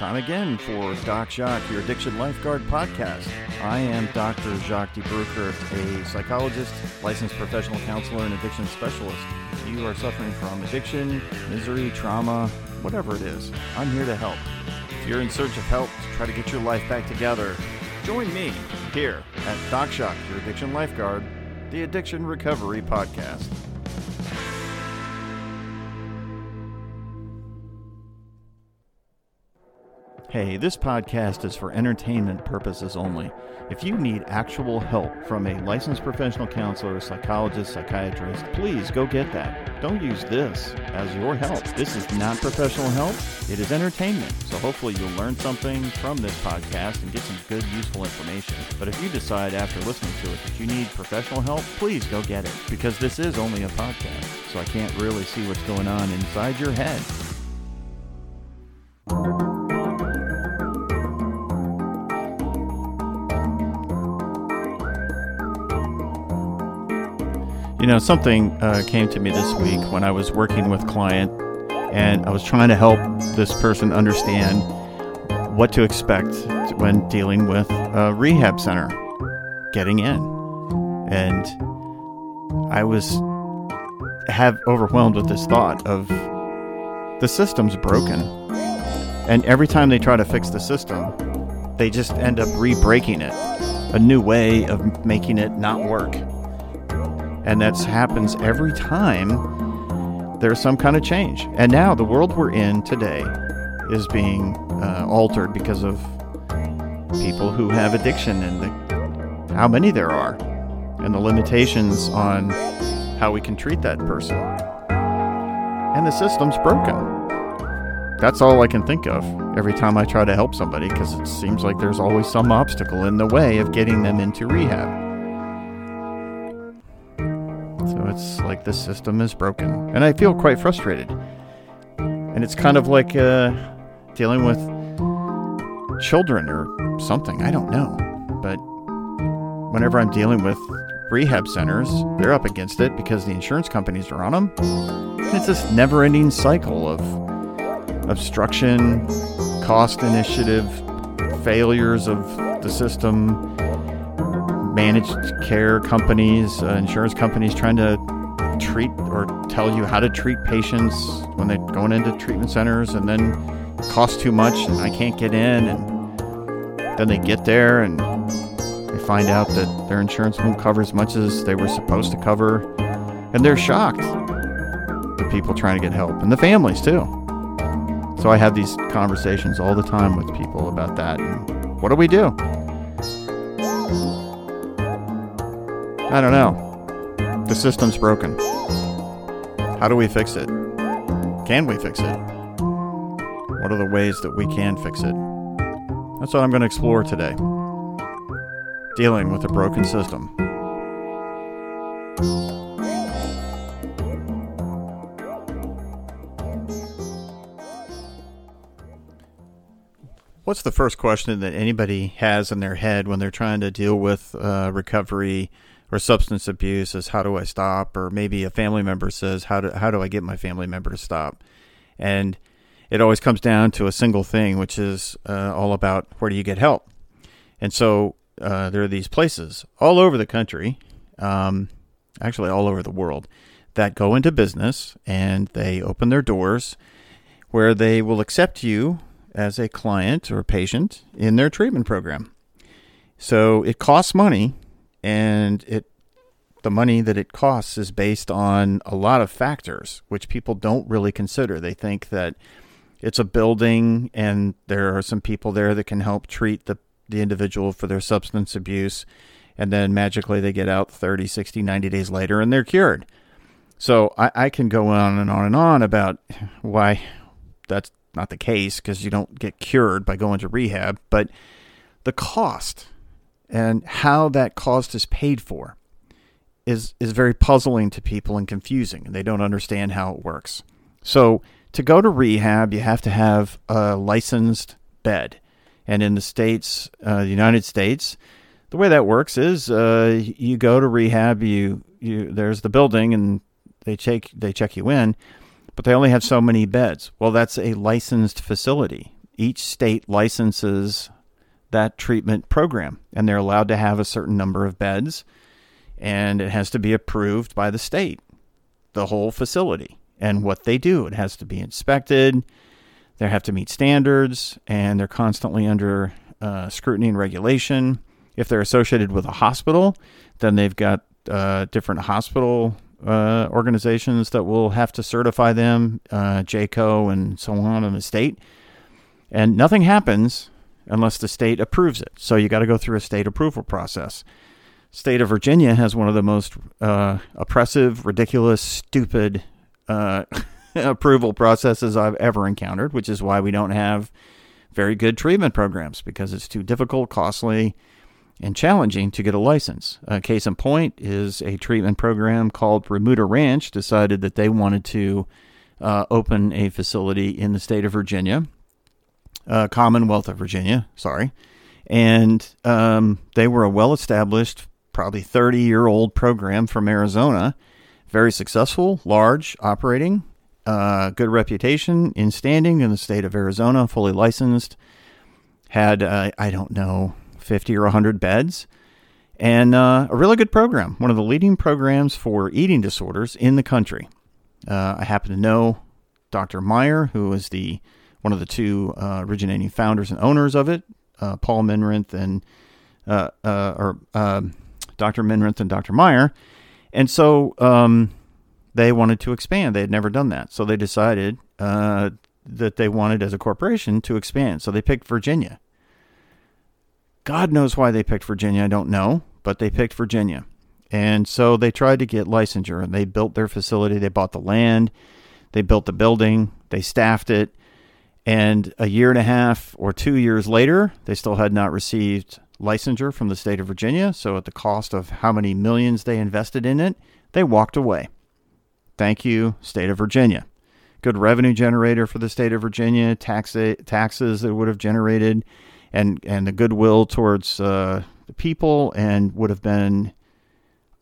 time again for Doc Jacques, your addiction lifeguard podcast. I am Dr. Jacques de Brucker, a psychologist, licensed professional counselor, and addiction specialist. If you are suffering from addiction, misery, trauma, whatever it is, I'm here to help. If you're in search of help to try to get your life back together, join me here at Doc Jacques, your addiction lifeguard, the Addiction Recovery Podcast. Hey, this podcast is for entertainment purposes only. If you need actual help from a licensed professional counselor, psychologist, psychiatrist, please go get that. Don't use this as your help. This is not professional help, it is entertainment. So hopefully you'll learn something from this podcast and get some good, useful information. But if you decide after listening to it that you need professional help, please go get it because this is only a podcast. So I can't really see what's going on inside your head. Know, something uh, came to me this week when I was working with client, and I was trying to help this person understand what to expect when dealing with a rehab center, getting in, and I was have overwhelmed with this thought of the system's broken, and every time they try to fix the system, they just end up re-breaking it, a new way of making it not work. And that happens every time there's some kind of change. And now the world we're in today is being uh, altered because of people who have addiction and the, how many there are, and the limitations on how we can treat that person. And the system's broken. That's all I can think of every time I try to help somebody because it seems like there's always some obstacle in the way of getting them into rehab. So it's like the system is broken. And I feel quite frustrated. And it's kind of like uh, dealing with children or something. I don't know. But whenever I'm dealing with rehab centers, they're up against it because the insurance companies are on them. It's this never ending cycle of obstruction, cost initiative, failures of the system, managed care companies, uh, insurance companies trying to treat or tell you how to treat patients when they're going into treatment centers and then it costs too much and I can't get in and then they get there and they find out that their insurance won't cover as much as they were supposed to cover. And they're shocked the people trying to get help and the families too. So I have these conversations all the time with people about that and what do we do I don't know. The system's broken. How do we fix it? Can we fix it? What are the ways that we can fix it? That's what I'm going to explore today. Dealing with a broken system. What's the first question that anybody has in their head when they're trying to deal with uh, recovery or substance abuse? Is how do I stop? Or maybe a family member says, how do how do I get my family member to stop? And it always comes down to a single thing, which is uh, all about where do you get help? And so uh, there are these places all over the country, um, actually all over the world, that go into business and they open their doors where they will accept you as a client or patient in their treatment program. So it costs money, and it the money that it costs is based on a lot of factors which people don't really consider. They think that it's a building and there are some people there that can help treat the the individual for their substance abuse and then magically they get out 30, 60, 90 days later and they're cured. So I, I can go on and on and on about why that's not the case because you don't get cured by going to rehab, but the cost and how that cost is paid for is is very puzzling to people and confusing and they don't understand how it works. So to go to rehab, you have to have a licensed bed. And in the states, uh, the United States, the way that works is uh, you go to rehab, you you there's the building and they check they check you in, but they only have so many beds. Well, that's a licensed facility. each state licenses that treatment program, and they're allowed to have a certain number of beds, and it has to be approved by the state, the whole facility. And what they do, it has to be inspected, they have to meet standards, and they're constantly under uh, scrutiny and regulation. If they're associated with a hospital, then they've got uh, different hospital uh, organizations that will have to certify them, uh, JCAHO and so on in the state. And nothing happens unless the state approves it. So you got to go through a state approval process. State of Virginia has one of the most uh, oppressive, ridiculous, stupid uh, approval processes I've ever encountered, which is why we don't have very good treatment programs because it's too difficult, costly, and challenging to get a license. A case in point is a treatment program called Remuda Ranch decided that they wanted to uh, open a facility in the state of Virginia, uh, Commonwealth of Virginia, sorry. And um, they were a well established, probably 30 year old program from Arizona. Very successful, large, operating, uh, good reputation in standing in the state of Arizona, fully licensed. Had, uh, I don't know, 50 or 100 beds, and uh, a really good program, one of the leading programs for eating disorders in the country. Uh, I happen to know Dr. Meier, who is the one of the two uh, originating founders and owners of it, uh, Paul Minirth and uh, uh, or um, Dr. Minirth and Dr. Meier, and so um, they wanted to expand. They had never done that, so they decided that they wanted, as a corporation, to expand. So they picked Virginia God knows why they picked Virginia. I don't know, but they picked Virginia. And so they tried to get licensure and they built their facility. They bought the land, they built the building, they staffed it. And a year and a half or two years later, they still had not received licensure from the state of Virginia. So, at the cost of how many millions they invested in it, they walked away. Thank you, state of Virginia. Good revenue generator for the state of Virginia, tax, taxes that would have generated and and the goodwill towards uh, the people, and would have been,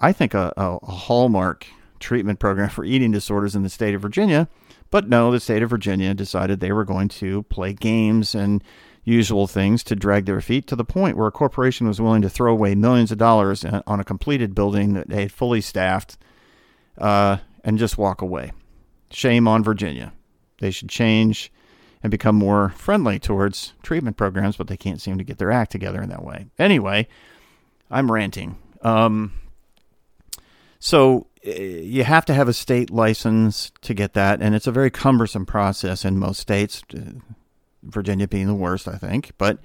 I think, a, a, hallmark treatment program for eating disorders in the state of Virginia. But no, the state of Virginia decided they were going to play games and usual things to drag their feet to the point where a corporation was willing to throw away millions of dollars on a completed building that they had fully staffed uh, and just walk away. Shame on Virginia. They should change and become more friendly towards treatment programs, but they can't seem to get their act together in that way. Anyway, I'm ranting. Um, so eh, you have to have a state license to get that, and it's a very cumbersome process in most states. Eh, Virginia being the worst, I think. But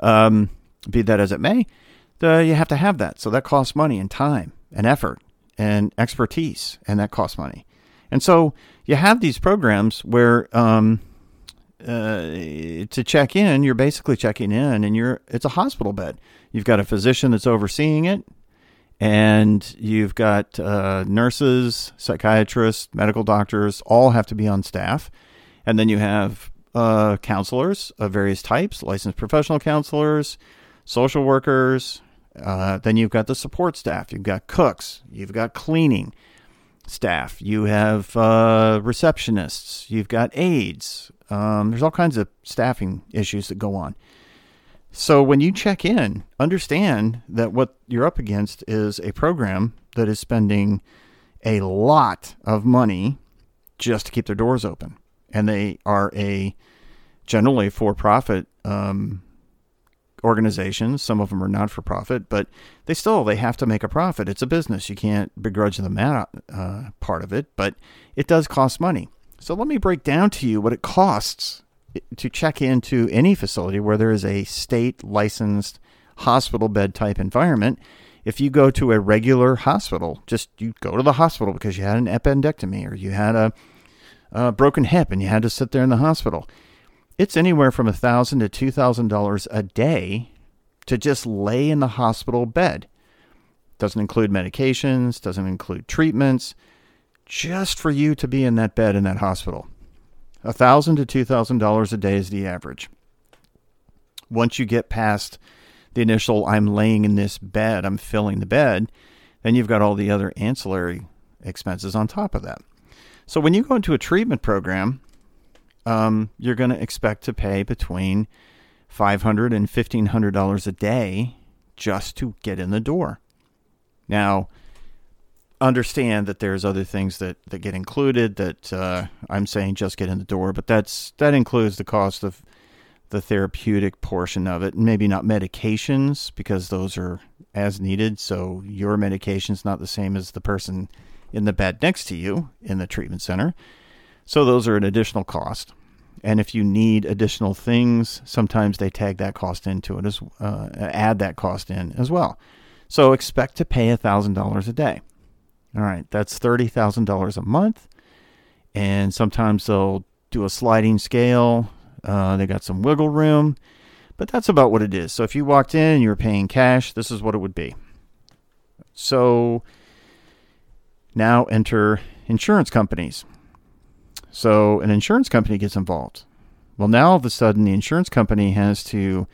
um, be that as it may, the, you have to have that. So that costs money and time and effort and expertise, and that costs money. And so you have these programs where um, uh, to check in, you're basically checking in, and you're it's a hospital bed. You've got a physician that's overseeing it, and you've got uh, nurses, psychiatrists, medical doctors, all have to be on staff, and then you have uh, counselors of various types, licensed professional counselors, social workers. Uh, then you've got the support staff. You've got cooks. You've got cleaning staff. You have uh, receptionists. You've got aides. Um, there's all kinds of staffing issues that go on. So when you check in, understand that what you're up against is a program that is spending a lot of money just to keep their doors open, and they are a generally for-profit um, organizations. Some of them are not for profit, but they still they have to make a profit. It's a business. You can't begrudge them that uh, part of it, but it does cost money. So let me break down to you what it costs to check into any facility where there is a state licensed hospital bed type environment. If you go to a regular hospital, just you go to the hospital because you had an appendectomy or you had a, a broken hip and you had to sit there in the hospital. It's anywhere from a thousand to two thousand dollars a day to just lay in the hospital bed. Doesn't include medications, doesn't include treatments, just for you to be in that bed in that hospital. A thousand to two thousand dollars a day is the average. Once you get past the initial I'm laying in this bed, I'm filling the bed, then you've got all the other ancillary expenses on top of that. So when you go into a treatment program, um, you're going to expect to pay between $500 and $1,500 a day just to get in the door. Now, understand that there's other things that, that get included that uh, I'm saying just get in the door, but that's that includes the cost of the therapeutic portion of it. Maybe not medications because those are as needed. So your medication's not the same as the person in the bed next to you in the treatment center. So those are an additional cost. And if you need additional things, sometimes they tag that cost into it as uh, add that cost in as well. So expect to pay thousand dollars a day. All right, that's thirty thousand dollars a month, and sometimes they'll do a sliding scale. Uh, they got some wiggle room, but that's about what it is. So if you walked in and you were paying cash, this is what it would be. So now enter insurance companies. So an insurance company gets involved. Well, now all of a sudden, the insurance company has to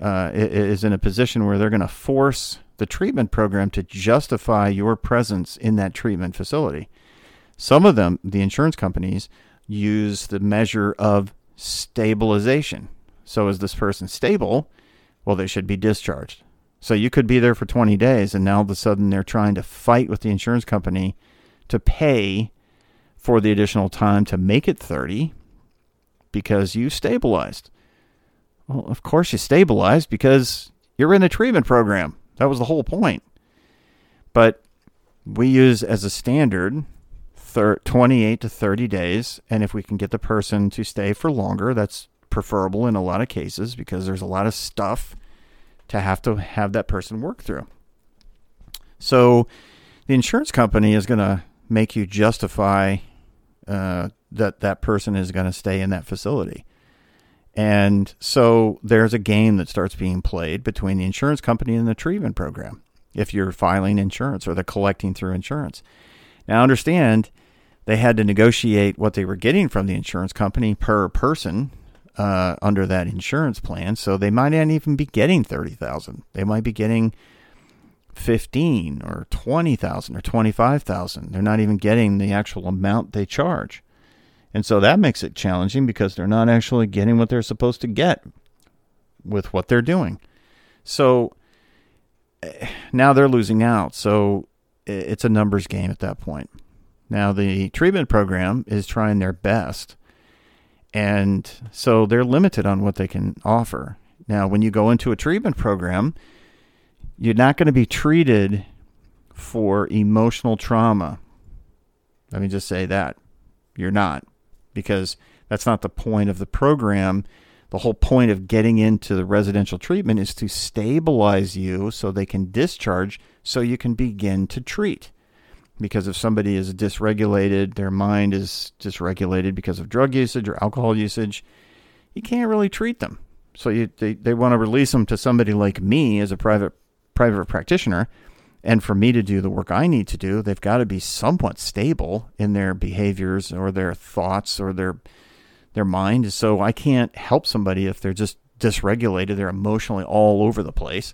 uh, is in a position where they're going to force the treatment program to justify your presence in that treatment facility. Some of them, the insurance companies, use the measure of stabilization. So, is this person stable? Well, they should be discharged. So, you could be there for 20 days, and now all of a sudden they're trying to fight with the insurance company to pay for the additional time to make it 30 because you stabilized. Well, of course you stabilized because you're in the treatment program. That was the whole point. But we use as a standard 28 to 30 days. And if we can get the person to stay for longer, that's preferable in a lot of cases because there's a lot of stuff to have to have that person work through. So the insurance company is going to make you justify uh, that that person is going to stay in that facility. And so there's a game that starts being played between the insurance company and the treatment program if you're filing insurance or they're collecting through insurance. Now, understand they had to negotiate what they were getting from the insurance company per person uh, under that insurance plan. So they might not even be getting 30000 They might be getting 15 or 20000 or 25000 They're not even getting the actual amount they charge. And so that makes it challenging because they're not actually getting what they're supposed to get with what they're doing. So eh, now they're losing out. So it's a numbers game at that point. Now the treatment program is trying their best. And so they're limited on what they can offer. Now, when you go into a treatment program, you're not going to be treated for emotional trauma. Let me just say that. You're not because that's not the point of the program. The whole point of getting into the residential treatment is to stabilize you so they can discharge so you can begin to treat. Because if somebody is dysregulated, their mind is dysregulated because of drug usage or alcohol usage, you can't really treat them. So you, they, they want to release them to somebody like me as a private private practitioner and for me to do the work I need to do, they've got to be somewhat stable in their behaviors or their thoughts or their their mind. So I can't help somebody if they're just dysregulated, they're emotionally all over the place.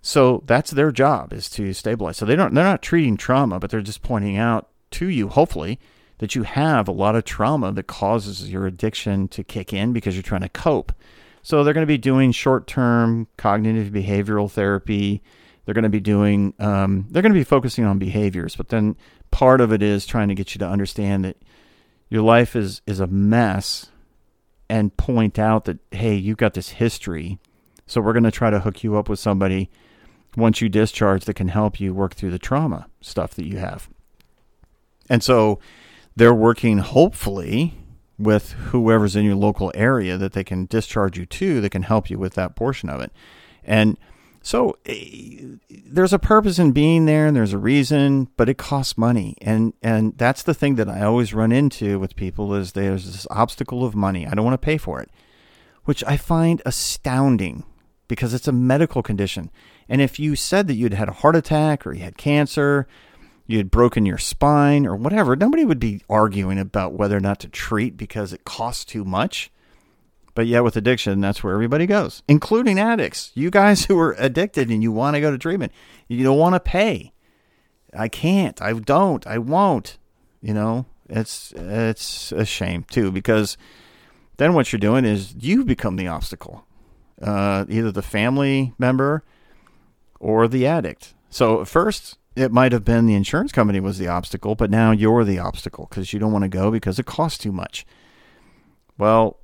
So that's their job is to stabilize. So they don't they're not treating trauma, but they're just pointing out to you, hopefully, that you have a lot of trauma that causes your addiction to kick in because you're trying to cope. So they're going to be doing short-term cognitive behavioral therapy, they're going to be doing, um, they're going to be focusing on behaviors, but then part of it is trying to get you to understand that your life is is a mess, and point out that hey, you've got this history, so we're going to try to hook you up with somebody once you discharge that can help you work through the trauma stuff that you have. And so they're working hopefully with whoever's in your local area that they can discharge you to that can help you with that portion of it. And so uh, there's a purpose in being there and there's a reason, but it costs money. And and that's the thing that I always run into with people is there's this obstacle of money. I don't want to pay for it, which I find astounding because it's a medical condition. And if you said that you'd had a heart attack or you had cancer, you had broken your spine or whatever, nobody would be arguing about whether or not to treat because it costs too much. But yet, with addiction, that's where everybody goes, including addicts. You guys who are addicted and you want to go to treatment, you don't want to pay. I can't. I don't. I won't. You know, it's it's a shame too because then what you're doing is you become the obstacle, uh, either the family member or the addict. So first, it might have been the insurance company was the obstacle, but now you're the obstacle because you don't want to go because it costs too much. Well,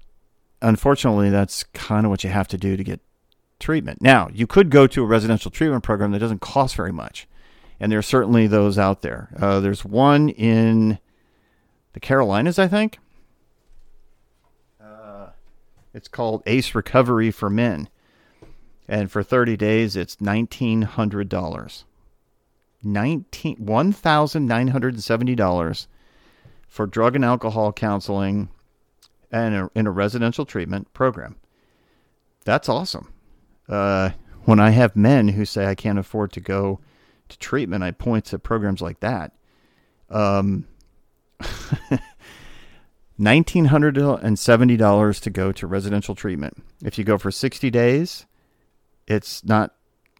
unfortunately, that's kind of what you have to do to get treatment. Now, you could go to a residential treatment program that doesn't cost very much, and there are certainly those out there. Uh, there's one in the Carolinas, I think. Uh, it's called Ace Recovery for Men, and for 30 days, it's $1,900. Nineteen one thousand nine hundred and seventy dollars for drug and alcohol counseling and a, in a residential treatment program. That's awesome. Uh, when I have men who say I can't afford to go to treatment, I point to programs like that. Um, $1,970 to go to residential treatment. If you go for 60 days, it's not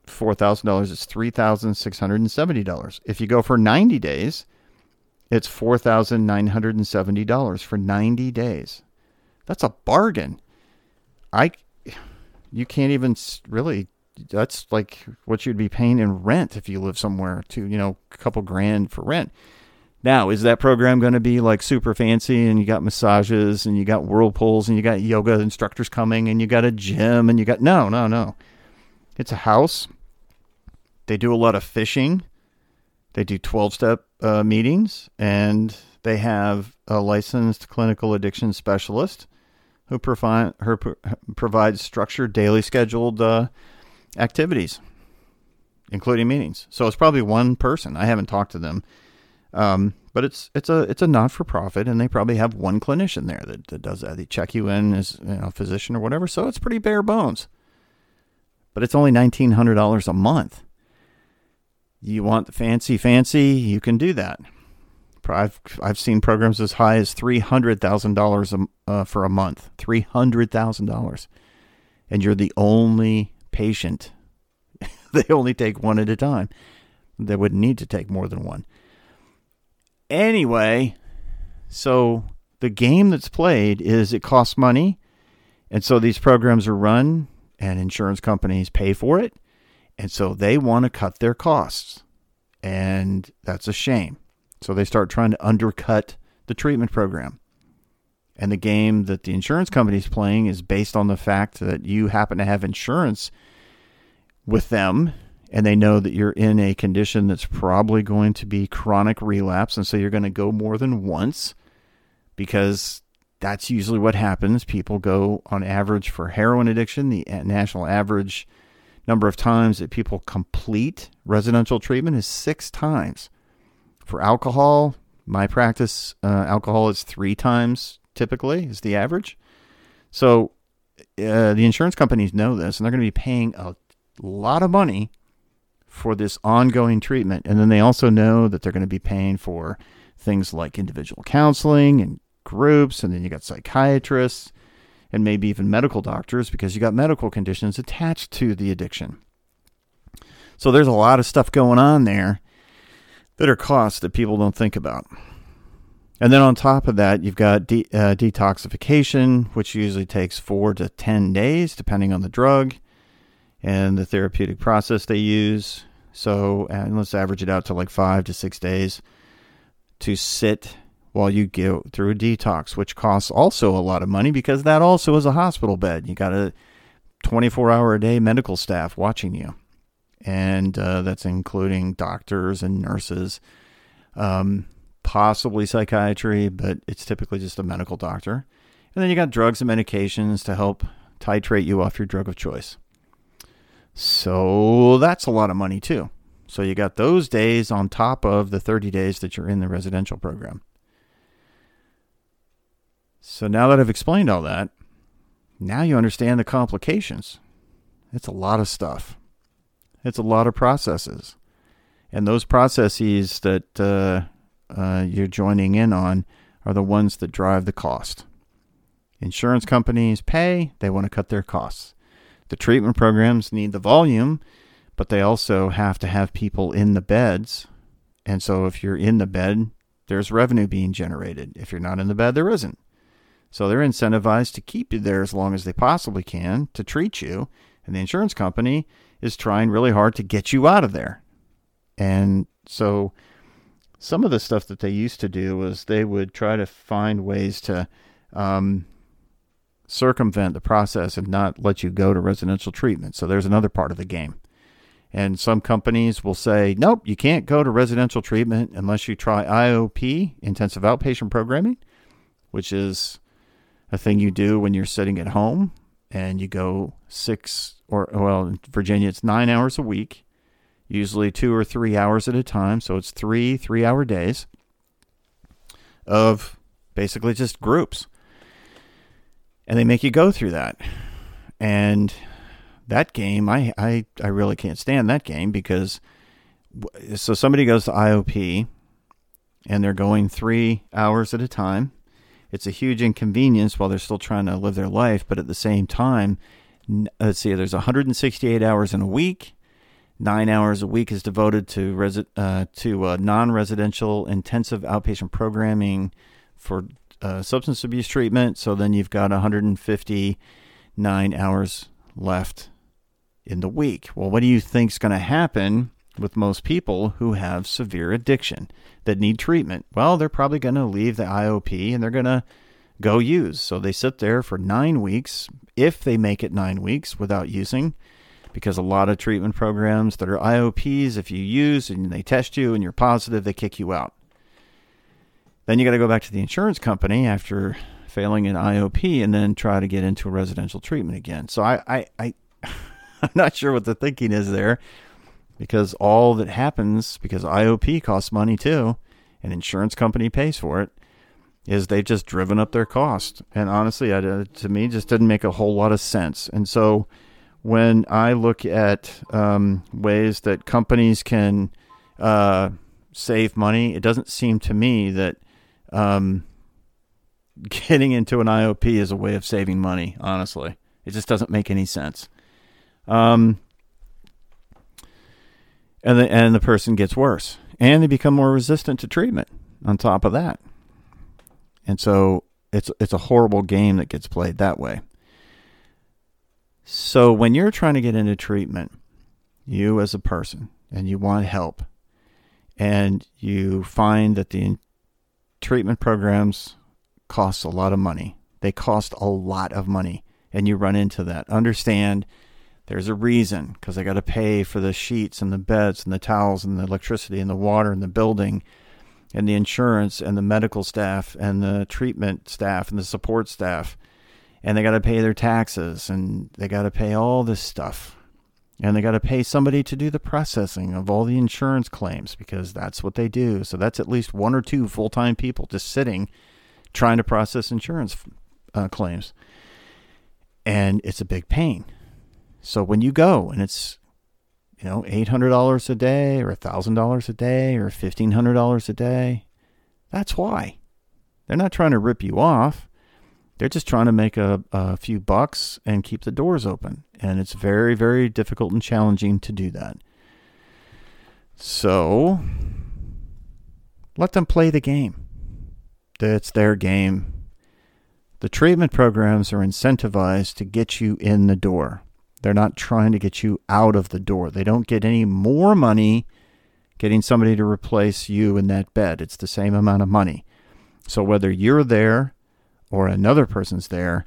$4,000, it's $3,670. If you go for 90 days, it's $4,970 for 90 days. That's a bargain. I you can't even really that's like what you'd be paying in rent if you live somewhere to, you know, a couple grand for rent. Now, is that program going to be like super fancy and you got massages and you got whirlpools and you got yoga instructors coming and you got a gym and you got no, no, no. It's a house they do a lot of fishing. They do 12 step uh, meetings, and they have a licensed clinical addiction specialist who provide, her, provides structured, daily scheduled uh, activities, including meetings. So it's probably one person. I haven't talked to them. Um, but it's it's a it's a not for profit, and they probably have one clinician there that, that does that. They check you in as you know, a physician or whatever, so it's pretty bare bones. But it's only nineteen hundred dollars a month. You want the fancy, fancy, you can do that. I've, I've seen programs as high as $300,000 uh, for a month. $300,000. And you're the only patient. they only take one at a time. They wouldn't need to take more than one. Anyway, so the game that's played is it costs money. And so these programs are run, and insurance companies pay for it. And so they want to cut their costs. And that's a shame. So they start trying to undercut the treatment program. And the game that the insurance company is playing is based on the fact that you happen to have insurance with them and they know that you're in a condition that's probably going to be chronic relapse. And so you're going to go more than once because that's usually what happens. People go on average for heroin addiction, the national average number of times that people complete residential treatment is six times. For alcohol, my practice, uh, alcohol is three times typically is the average. So uh, the insurance companies know this, and they're going to be paying a lot of money for this ongoing treatment. And then they also know that they're going to be paying for things like individual counseling and groups, and then you got psychiatrists and maybe even medical doctors because you got medical conditions attached to the addiction. So there's a lot of stuff going on there that are costs that people don't think about. And then on top of that, you've got de- uh, detoxification, which usually takes four to 10 days, depending on the drug and the therapeutic process they use. So, and let's average it out to like five to six days to sit while you go through a detox, which costs also a lot of money because that also is a hospital bed. You got a 24 hour a day medical staff watching you, and uh, that's including doctors and nurses, um, possibly psychiatry, but it's typically just a medical doctor. And then you got drugs and medications to help titrate you off your drug of choice. So that's a lot of money too. So you got those days on top of the 30 days that you're in the residential program. So now that I've explained all that, now you understand the complications. It's a lot of stuff. It's a lot of processes. And those processes that uh, uh, you're joining in on are the ones that drive the cost. Insurance companies pay, they want to cut their costs. The treatment programs need the volume, but they also have to have people in the beds. And so if you're in the bed, there's revenue being generated. If you're not in the bed, there isn't. So they're incentivized to keep you there as long as they possibly can to treat you. And the insurance company is trying really hard to get you out of there. And so some of the stuff that they used to do was they would try to find ways to um, circumvent the process and not let you go to residential treatment. So there's another part of the game. And some companies will say, nope, you can't go to residential treatment unless you try IOP, intensive outpatient programming, which is a thing you do when you're sitting at home and you go six or, well, in Virginia, it's nine hours a week, usually two or three hours at a time. So it's three three hour days of basically just groups. And they make you go through that. And that game, I, I, I really can't stand that game because so somebody goes to IOP and they're going three hours at a time. It's a huge inconvenience while they're still trying to live their life, but at the same time, let's see, there's 168 hours in a week. Nine hours a week is devoted to resi- uh, to uh, non-residential intensive outpatient programming for uh, substance abuse treatment. So then you've got 159 hours left in the week. Well, what do you think is going to happen with most people who have severe addiction that need treatment? Well, they're probably going to leave the IOP and they're going to go use. So they sit there for nine weeks, if they make it nine weeks without using, because a lot of treatment programs that are IOPs, if you use and they test you and you're positive, they kick you out. Then you got to go back to the insurance company after failing an IOP and then try to get into a residential treatment again. So I, I, I I'm not sure what the thinking is there because all that happens because IOP costs money too, and insurance company pays for it, is they've just driven up their cost. And honestly, I, to me, just didn't make a whole lot of sense. And so when I look at um, ways that companies can uh, save money, it doesn't seem to me that um, getting into an IOP is a way of saving money. Honestly, it just doesn't make any sense. Um, and the and the person gets worse, and they become more resistant to treatment. On top of that, and so it's it's a horrible game that gets played that way. So when you're trying to get into treatment, you as a person, and you want help, and you find that the treatment programs cost a lot of money. They cost a lot of money, and you run into that. Understand there's a reason because I got to pay for the sheets and the beds and the towels and the electricity and the water and the building and the insurance and the medical staff and the treatment staff and the support staff. And they got to pay their taxes and they got to pay all this stuff. And they got to pay somebody to do the processing of all the insurance claims because that's what they do. So that's at least one or two full time people just sitting trying to process insurance uh, claims. And it's a big pain. So when you go and it's you know $800 a day or $1000 a day or $1500 a day, that's why. They're not trying to rip you off. They're just trying to make a, a few bucks and keep the doors open. And it's very, very difficult and challenging to do that. So let them play the game. It's their game. The treatment programs are incentivized to get you in the door. They're not trying to get you out of the door. They don't get any more money getting somebody to replace you in that bed. It's the same amount of money. So whether you're there or another person's there,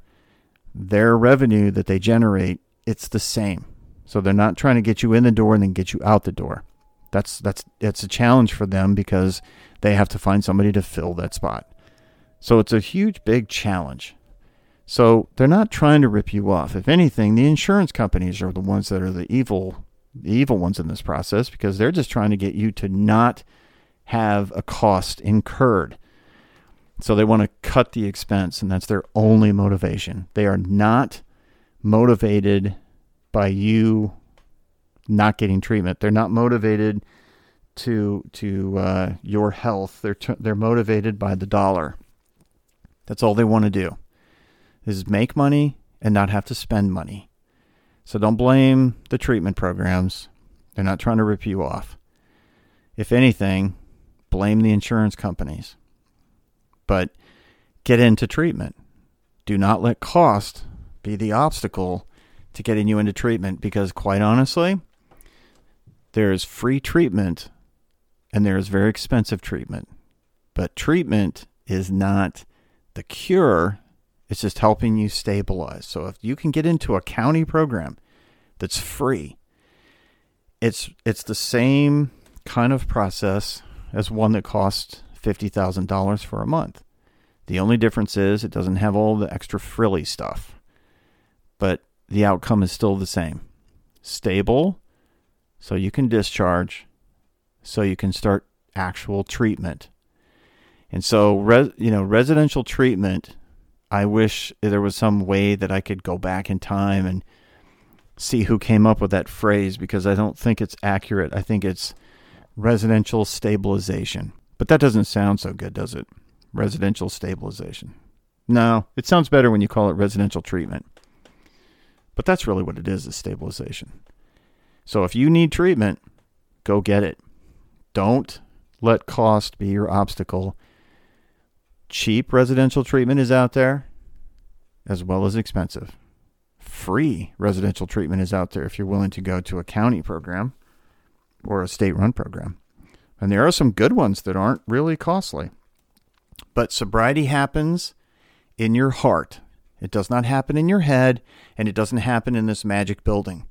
their revenue that they generate, it's the same. So they're not trying to get you in the door and then get you out the door. That's that's it's a challenge for them because they have to find somebody to fill that spot. So it's a huge big challenge. So they're not trying to rip you off. If anything, the insurance companies are the ones that are the evil the evil ones in this process because they're just trying to get you to not have a cost incurred. So they want to cut the expense and that's their only motivation. They are not motivated by you not getting treatment. They're not motivated to to uh, your health. They're t- they're motivated by the dollar. That's all they want to do is make money and not have to spend money. So don't blame the treatment programs. They're not trying to rip you off. If anything, blame the insurance companies. But get into treatment. Do not let cost be the obstacle to getting you into treatment because, quite honestly, there is free treatment and there is very expensive treatment. But treatment is not the cure, it's just helping you stabilize. So if you can get into a county program that's free, it's it's the same kind of process as one that costs $50,000 for a month. The only difference is it doesn't have all the extra frilly stuff. But the outcome is still the same. Stable so you can discharge so you can start actual treatment. And so, you know, residential treatment, I wish there was some way that I could go back in time and see who came up with that phrase because I don't think it's accurate. I think it's residential stabilization. But that doesn't sound so good, does it? Residential stabilization. No, it sounds better when you call it residential treatment. But that's really what it is, is stabilization. So if you need treatment, go get it. Don't let cost be your obstacle. Cheap residential treatment is out there, as well as expensive. Free residential treatment is out there if you're willing to go to a county program or a state run program. And there are some good ones that aren't really costly. But sobriety happens in your heart. It does not happen in your head, and it doesn't happen in this magic building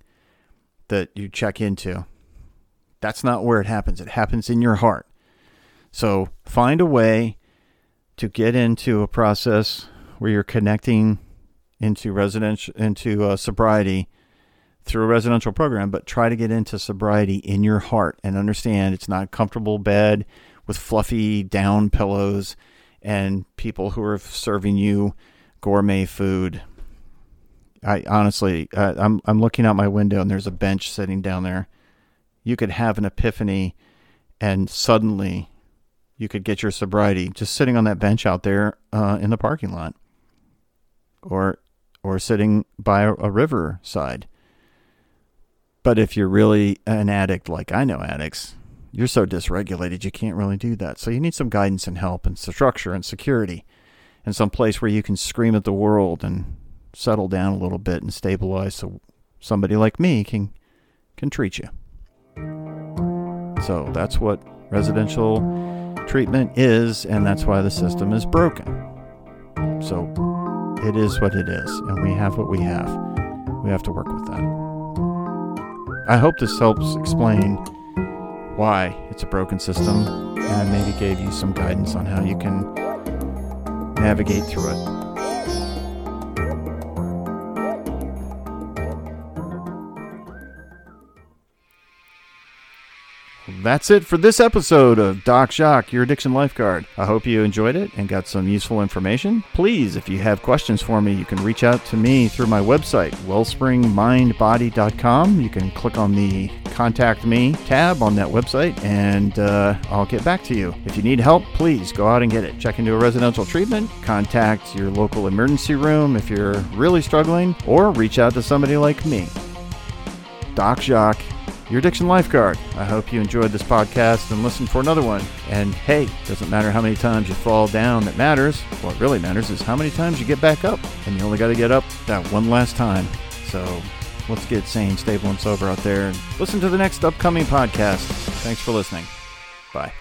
that you check into. That's not where it happens. It happens in your heart. So find a way to get into a process where you're connecting into residential into uh, sobriety through a residential program, but try to get into sobriety in your heart and understand it's not a comfortable bed with fluffy down pillows and people who are serving you gourmet food. I honestly, uh, I'm I'm looking out my window and there's a bench sitting down there. You could have an epiphany, and suddenly, you could get your sobriety just sitting on that bench out there uh, in the parking lot, or or sitting by a, a river side. But if you're really an addict, like I know addicts, you're so dysregulated you can't really do that. So you need some guidance and help and structure and security and some place where you can scream at the world and settle down a little bit and stabilize so somebody like me can can treat you. So that's what residential treatment is and that's why the system is broken. So it is what it is and we have what we have. We have to work with that. I hope this helps explain why it's a broken system and maybe gave you some guidance on how you can navigate through it. That's it for this episode of Doc Jacques, your addiction lifeguard. I hope you enjoyed it and got some useful information. Please, if you have questions for me, you can reach out to me through my website, wellspringmindbody.com. You can click on the Contact Me tab on that website and uh, I'll get back to you. If you need help, please go out and get it. Check into a residential treatment, contact your local emergency room if you're really struggling, or reach out to somebody like me. Doc Jacques your addiction lifeguard. I hope you enjoyed this podcast and listen for another one. And hey, doesn't matter how many times you fall down that matters. What really matters is how many times you get back up. And you only got to get up that one last time. So let's get sane, stable, and sober out there and listen to the next upcoming podcast. Thanks for listening. Bye.